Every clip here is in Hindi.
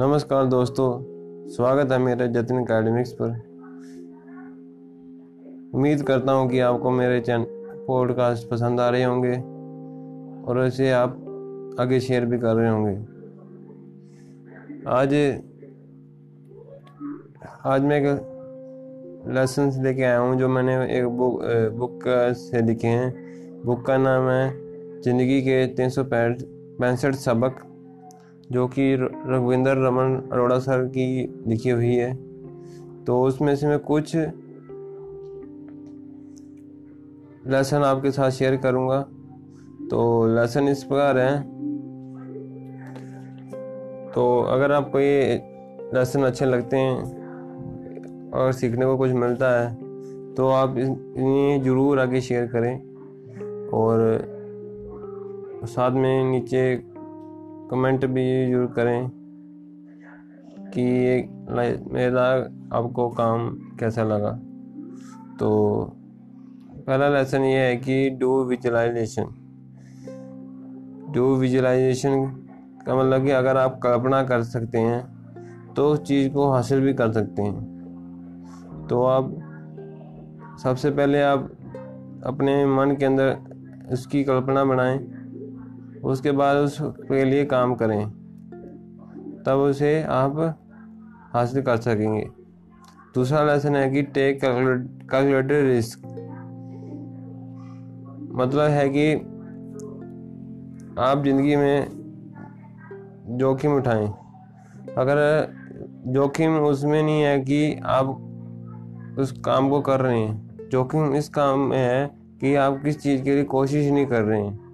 नमस्कार दोस्तों, स्वागत है मेरे जतिन अकेडमिक्स पर। उम्मीद करता हूँ कि आपको मेरे चैनल पॉडकास्ट पसंद आ रहे होंगे और इसे आप आगे शेयर भी कर रहे होंगे। आज आज मैं एक लेसन लेके आया हूँ जो मैंने एक बुक बुक से लिखे हैं। बुक का नाम है, ज़िंदगी के तीन सौ पैंसठ सबक। जो कि रघुविंदर रमन अरोड़ा सर की लिखी हुई है। तो उसमें से मैं कुछ लेसन आपके साथ शेयर करूँगा। तो लेसन इस प्रकार है। तो अगर आपको ये लेसन अच्छे लगते हैं और सीखने को कुछ मिलता है तो आप इन्हें ज़रूर आगे शेयर करें और साथ में नीचे कमेंट भी ज़रूर करें कि ये मेरा आपको काम कैसा लगा। तो पहला लेसन ये है कि डू विजुलाइजेशन डू विजुलाइजेशन का मतलब कि अगर आप कल्पना कर सकते हैं तो उस चीज़ को हासिल भी कर सकते हैं। तो आप सबसे पहले आप अपने मन के अंदर उसकी कल्पना बनाएँ। उसके बाद उसके लिए काम करें। तब उसे आप हासिल कर सकेंगे। दूसरा लेसन है कि टेक कैलकुलेटेड रिस्क मतलब है कि आप ज़िंदगी में जोखिम उठाएँ। अगर जोखिम उसमें नहीं है कि आप उस काम को कर रहे हैं। जोखिम इस काम में है कि आप किस चीज़ के लिए कोशिश नहीं कर रहे हैं।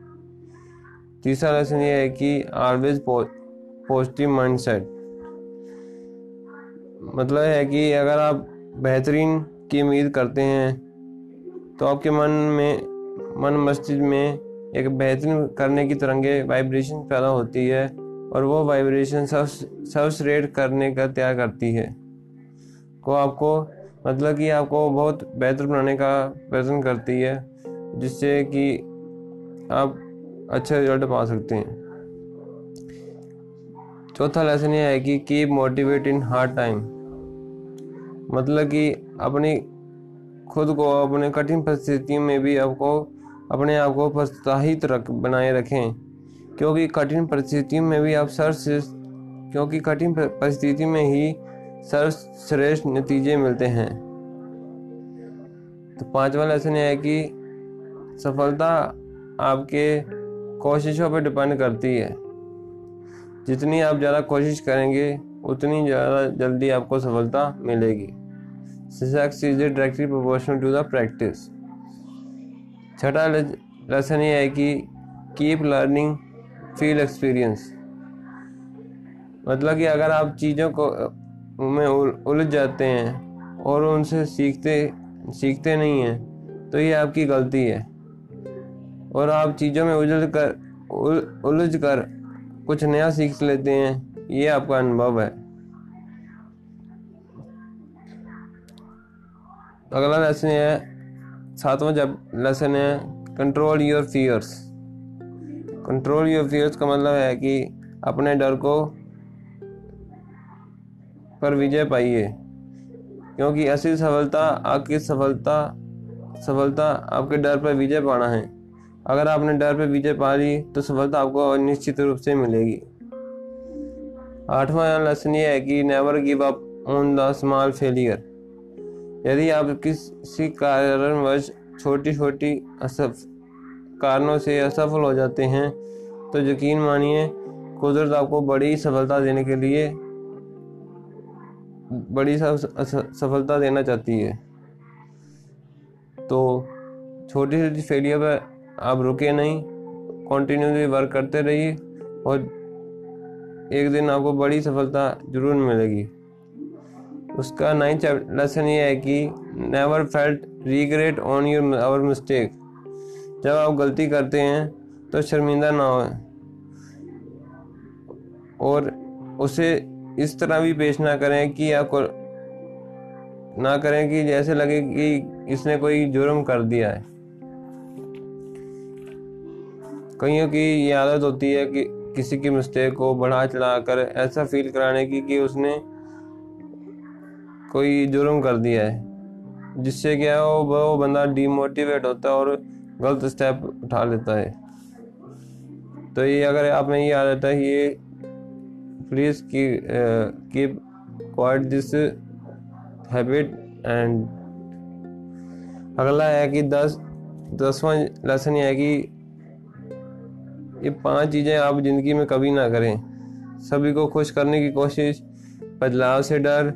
तीसरा लेसन ये है कि ऑलवेज पॉजिटिव माइंडसेट मतलब है कि अगर आप बेहतरीन की उम्मीद करते हैं तो आपके मन में, मन मस्तिष्क में एक बेहतरीन करने की तरंगे वाइब्रेशन पैदा होती है और वो वाइब्रेशन सब सब रेट करने का तैयार करती है। को आपको मतलब कि आपको बहुत बेहतर बनाने का प्रयत्न करती है, जिससे कि आप अच्छे रिज़ल्ट पा सकते हैं। चौथा लेसन यह है कि keep motivate in hard time मतलब कि अपनी खुद को अपने कठिन परिस्थितियों में भी आपको, अपने आप को प्रोत्साहित रख, बनाए रखें। क्योंकि कठिन परिस्थितियों में भी आप सर्वश्रेष्ठ, क्योंकि कठिन परिस्थिति में ही सर्वश्रेष्ठ नतीजे मिलते हैं। तो पांचवा लेसन यह है कि सफलता आपके कोशिशों पर डिपेंड करती है। जितनी आप ज़्यादा कोशिश करेंगे, उतनी ज़्यादा जल्दी आपको सफलता मिलेगी। Success is directly proportional to the practice छठा लेसन ये है कि कीप लर्निंग फील एक्सपीरियंस मतलब कि अगर आप चीज़ों को में उलझ जाते हैं और उनसे सीखते सीखते नहीं हैं तो ये आपकी गलती है। और आप चीज़ों में उलझ कर उलझ कर कुछ नया सीख लेते हैं, ये आपका अनुभव है। अगला लेसन है, सातवां जब लेसन है control your fears control your fears का मतलब है कि अपने डर को पर विजय पाइए, क्योंकि असली सफलता, आपकी सफलता सफलता आपके डर पर विजय पाना है। अगर आपने डर पर विजय पा ली तो सफलता आपको निश्चित रूप से मिलेगी। आठवां लेसन ये है कि never give up on the small failure यदि आप किसी कारणवश छोटी छोटी असफ, कारणों से असफल हो जाते हैं तो यकीन मानिए, कुदरत आपको बड़ी सफलता देने के लिए, बड़ी सफलता देना चाहती है। तो छोटी छोटी फेलियर पर आप रुके नहीं कंटिन्यूसली वर्क करते रहिए और एक दिन आपको बड़ी सफलता ज़रूर मिलेगी। उसका नाइन्थ लेसन ये है कि never felt regret on your our mistake जब आप गलती करते हैं तो शर्मिंदा ना हो और उसे इस तरह भी पेश ना करें कि आपको ना करें कि जैसे लगे कि इसने कोई जुर्म कर दिया है। कईयों की ये आदत होती है कि किसी की मिस्टेक को बढ़ा चढ़ा कर ऐसा फील कराने की कि उसने कोई जुर्म कर दिया है। जिससे क्या है, वो वो बंदा डीमोटिवेट होता है और गलत स्टेप उठा लेता है। तो ये अगर आप में ये आ जाता है, ये प्लीज़ की keep quite this habit and अगला है कि दस, दसवां लेसन ये है कि ये पाँच चीज़ें आप ज़िंदगी में कभी ना करें। सभी को खुश करने की कोशिश, बदलाव से डर,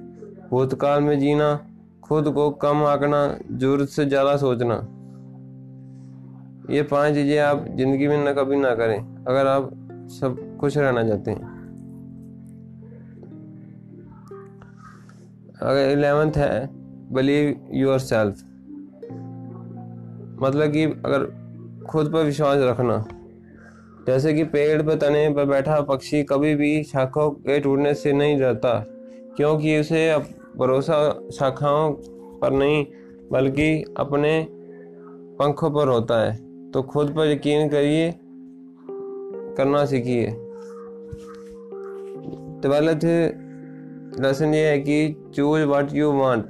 भूतकाल में जीना, खुद को कम आंकना, ज़रूरत से ज़्यादा सोचना। ये पाँच चीज़ें आप ज़िंदगी में ना कभी ना करें, अगर आप सब खुश रहना चाहते हैं। अगर इलेवेंथ है बिलीव योर सेल्फ मतलब कि अगर खुद पर विश्वास रखना। जैसे कि पेड़ पर तने पर बैठा पक्षी कभी भी शाखाओं के टूटने से नहीं डरता, क्योंकि उसे भरोसा शाखाओं पर नहीं, बल्कि अपने पंखों पर होता है। तो खुद पर यकीन करिए, करना सीखिए। ट्वेल्थ लेसन ये है कि चूज़ व्हाट यू वांट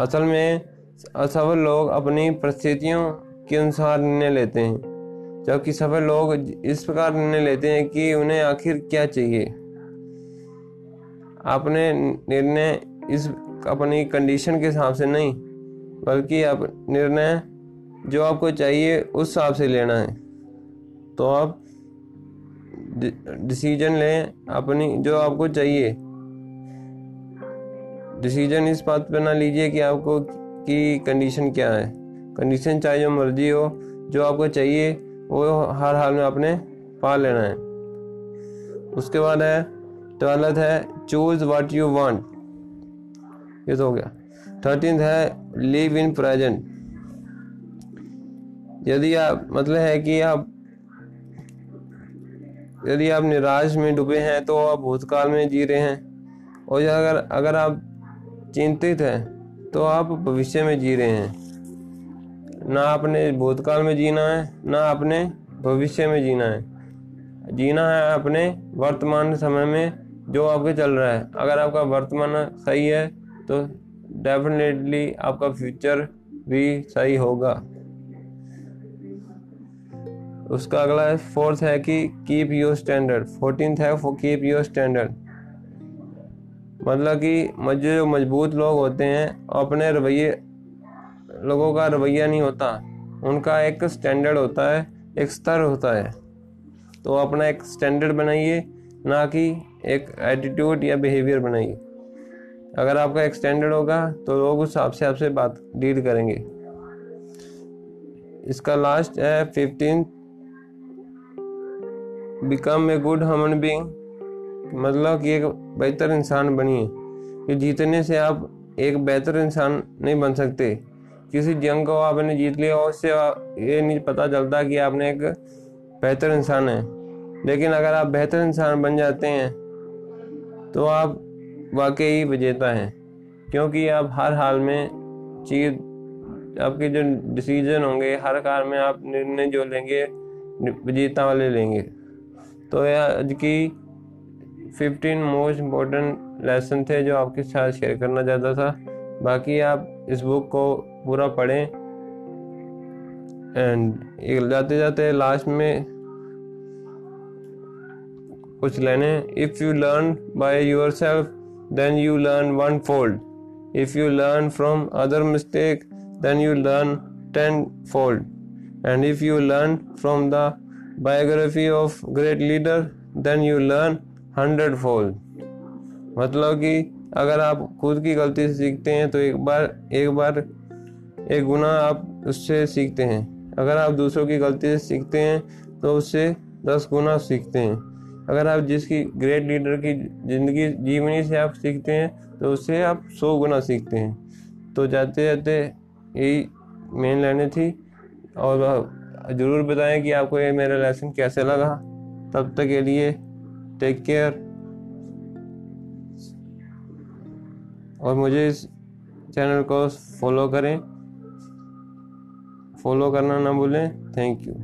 असल में असफल लोग अपनी परिस्थितियों के अनुसार निर्णय लेते हैं। जबकि सफल लोग इस प्रकार निर्णय लेते हैं कि उन्हें आखिर क्या चाहिए। अपने निर्णय इस अपनी कंडीशन के हिसाब से नहीं, बल्कि आप निर्णय जो आपको चाहिए उस हिसाब से लेना है। तो आप डिसीज़न लें अपनी जो आपको चाहिए। डिसीज़न इस बात पर ना लीजिए कि आपको की कंडीशन क्या है। कंडीशन चाहे जो मर्ज़ी हो, जो आपको चाहिए वो हर हाल में आपने पा लेना है। उसके बाद है, ट्वेल्थ है चूज़ व्हाट यू वांट ये तो हो गया। थर्टीन है लिव इन प्रेजेंट यदि आप मतलब है कि आप, यदि आप निराश में डूबे हैं तो आप भूतकाल में जी रहे हैं। और अगर अगर आप चिंतित हैं तो आप भविष्य में जी रहे हैं। ना अपने भूतकाल में जीना है, ना अपने भविष्य में जीना है। जीना है अपने वर्तमान समय में जो आपके चल रहा है। अगर आपका वर्तमान सही है तो डेफिनेटली आपका फ्यूचर भी सही होगा। उसका अगला है फोर्थ है कि कीप योर स्टैंडर्ड फोर्टीन है कीप योर स्टैंडर्ड मतलब कि जो मज़बूत लोग होते हैं, अपने रवैये लोगों का रवैया नहीं होता। उनका एक स्टैंडर्ड होता है, एक स्तर होता है। तो अपना एक स्टैंडर्ड बनाइए, ना कि एक एटीट्यूड या बिहेवियर बनाइए। अगर आपका एक स्टैंडर्ड होगा तो लोग उस हिसाब से आपसे बात, डील करेंगे। इसका लास्ट है fifteen become a good human being मतलब कि एक बेहतर इंसान बनिए। कि जीतने से आप एक बेहतर इंसान नहीं बन सकते। किसी जंग को आपने जीत लिया और उससे ये नहीं पता चलता कि आपने एक बेहतर इंसान है। लेकिन अगर आप बेहतर इंसान बन जाते हैं तो आप वाकई विजेता हैं। क्योंकि आप हर हाल में चीज़, आपके जो डिसीज़न होंगे, हर कार में आप निर्णय जो लेंगे, विजेता वाले लेंगे। तो यह आज की फिफ्टीन मोस्ट इम्पोर्टेंट लेसन थे जो आपके साथ शेयर करना चाहता था। बाकी आप इस बुक को पूरा पढ़ें। एंड जाते जाते लास्ट में कुछ लेने। If you learn by yourself then you learn one fold if you learn from other mistake then you learn ten fold and if you learn from the biography of great leader then you learn hundred fold मतलब कि अगर आप खुद की गलती से सीखते हैं तो एक बार एक बार, एक गुना आप उससे सीखते हैं। अगर आप दूसरों की गलती से सीखते हैं तो उससे दस गुना सीखते हैं। अगर आप जिसकी ग्रेट लीडर की ज़िंदगी, जीवनी से आप सीखते हैं तो उससे आप सौ गुना सीखते हैं। तो जाते जाते यही मेन लाइनें थी। और ज़रूर बताएँ कि आपको ये मेरा लेसन कैसे लगा। तब तक के लिए टेक केयर और मुझे इस चैनल को फॉलो करें। फॉलो करना ना भूलें। Thank you